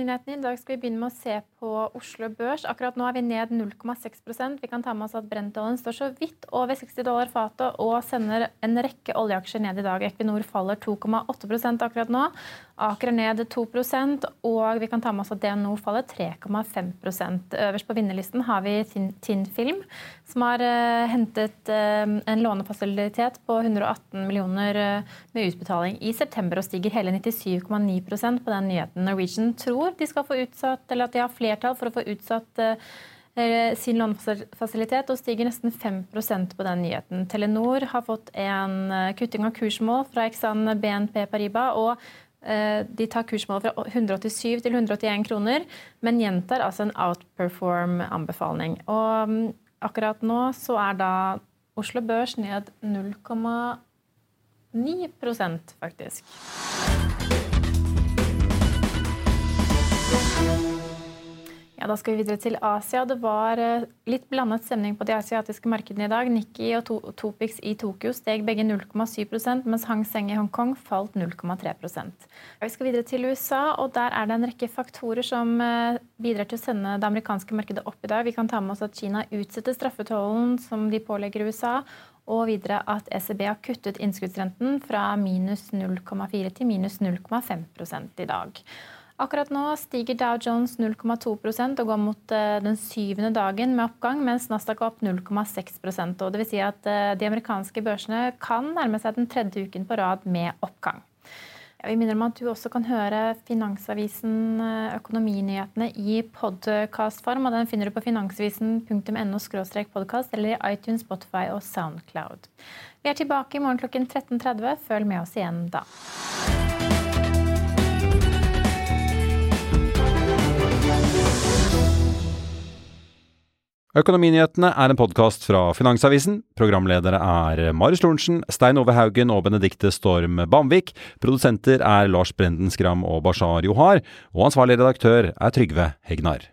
Økonominyhetene. I dag skal vi begynne med å se på Oslo Børs. Akkurat nå er vi ned 0,6% Vi kan ta med oss at Brentollen står så vidt over 60 dollar fatet og sender en rekke oljeaksjer ned i dag. Equinor faller 2,8% akkurat nå. Aker er ned 2% og vi kan ta med oss at DNO faller 3,5 Øverst på vinnerlisten har vi Tinnfilm, som har uh, hentet uh, en lånefasilitet på 118 millioner uh, med utbetaling i september og stiger hele 97,9% på den nyheten. Norwegian tror de skal få utsatt, eller at de har flertall for å få utsatt sin lånefasilitet og stiger nesten 5% på den nyheten. Telenor har fått en kutting av kursmål fra Exan BNP Paribas. og Eh, de tar kursmålet fra 187 til 181 kroner, men gjentar altså en outperform-anbefaling. Og mm, akkurat nå så er da Oslo Børs ned 0,9% faktisk. Ja, Da skal vi videre til Asia. Det var eh, litt blandet stemning på de asiatiske markedene i dag. Nikki og Topix i Tokyo steg begge 0,7 mens Hang Seng i Hongkong falt 0,3% Vi skal videre til USA, og der er det en rekke faktorer som eh, bidrar til å sende det amerikanske markedet opp i dag. Vi kan ta med oss at Kina utsetter straffetollen som de pålegger USA, og videre at ECB har kuttet innskuddsrenten fra minus 0,4 til minus 0,5 i dag. Akkurat nå stiger Dow Jones 0,2% og går mot eh, den syvende dagen med oppgang, mens Nasdaq er opp 0,6% og det vil si at eh, De amerikanske børsene kan nærme seg den tredje uken på rad med oppgang. Vi minner om at du også kan høre Finansavisen eh, Økonominyhetene i podkastform. og Den finner du på finansavisen.no podkast eller i iTunes, Spotify og Soundcloud. Vi er tilbake i morgen klokken 13.30. Følg med oss igjen da. Økonominyhetene er en podkast fra Finansavisen. Programledere er Marius Lorentzen, Stein Ove Haugen og Benedikte Storm Bamvik. Produsenter er Lars Brenden Skram og Bashar Johar. Og ansvarlig redaktør er Trygve Hegnar.